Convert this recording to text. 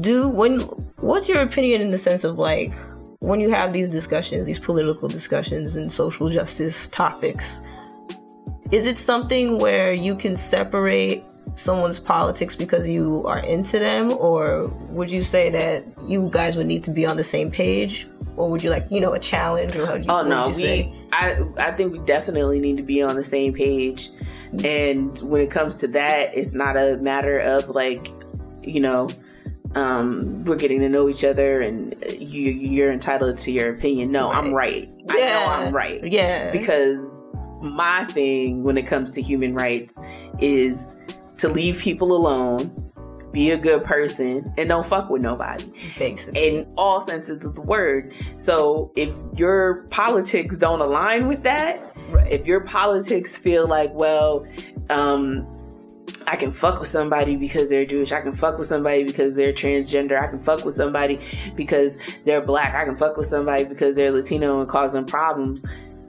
do when what's your opinion in the sense of like when you have these discussions, these political discussions and social justice topics, is it something where you can separate someone's politics because you are into them? Or would you say that you guys would need to be on the same page? Or would you like you know a challenge or how do you, oh no you we, say? I, I think we definitely need to be on the same page. And when it comes to that it's not a matter of like you know um, we're getting to know each other and you, you're entitled to your opinion. No Right. i'm right. Yeah. i know i'm right. Yeah. Because my thing when it comes to human rights is to leave people alone, be a good person, and don't fuck with nobody. Basically. In all senses of the word. So if your politics don't align with that, right. if your politics feel like, well, um, I can fuck with somebody because they're Jewish. I can fuck with somebody because they're transgender. I can fuck with somebody because they're black. I can fuck with somebody because they're Latino and causing problems.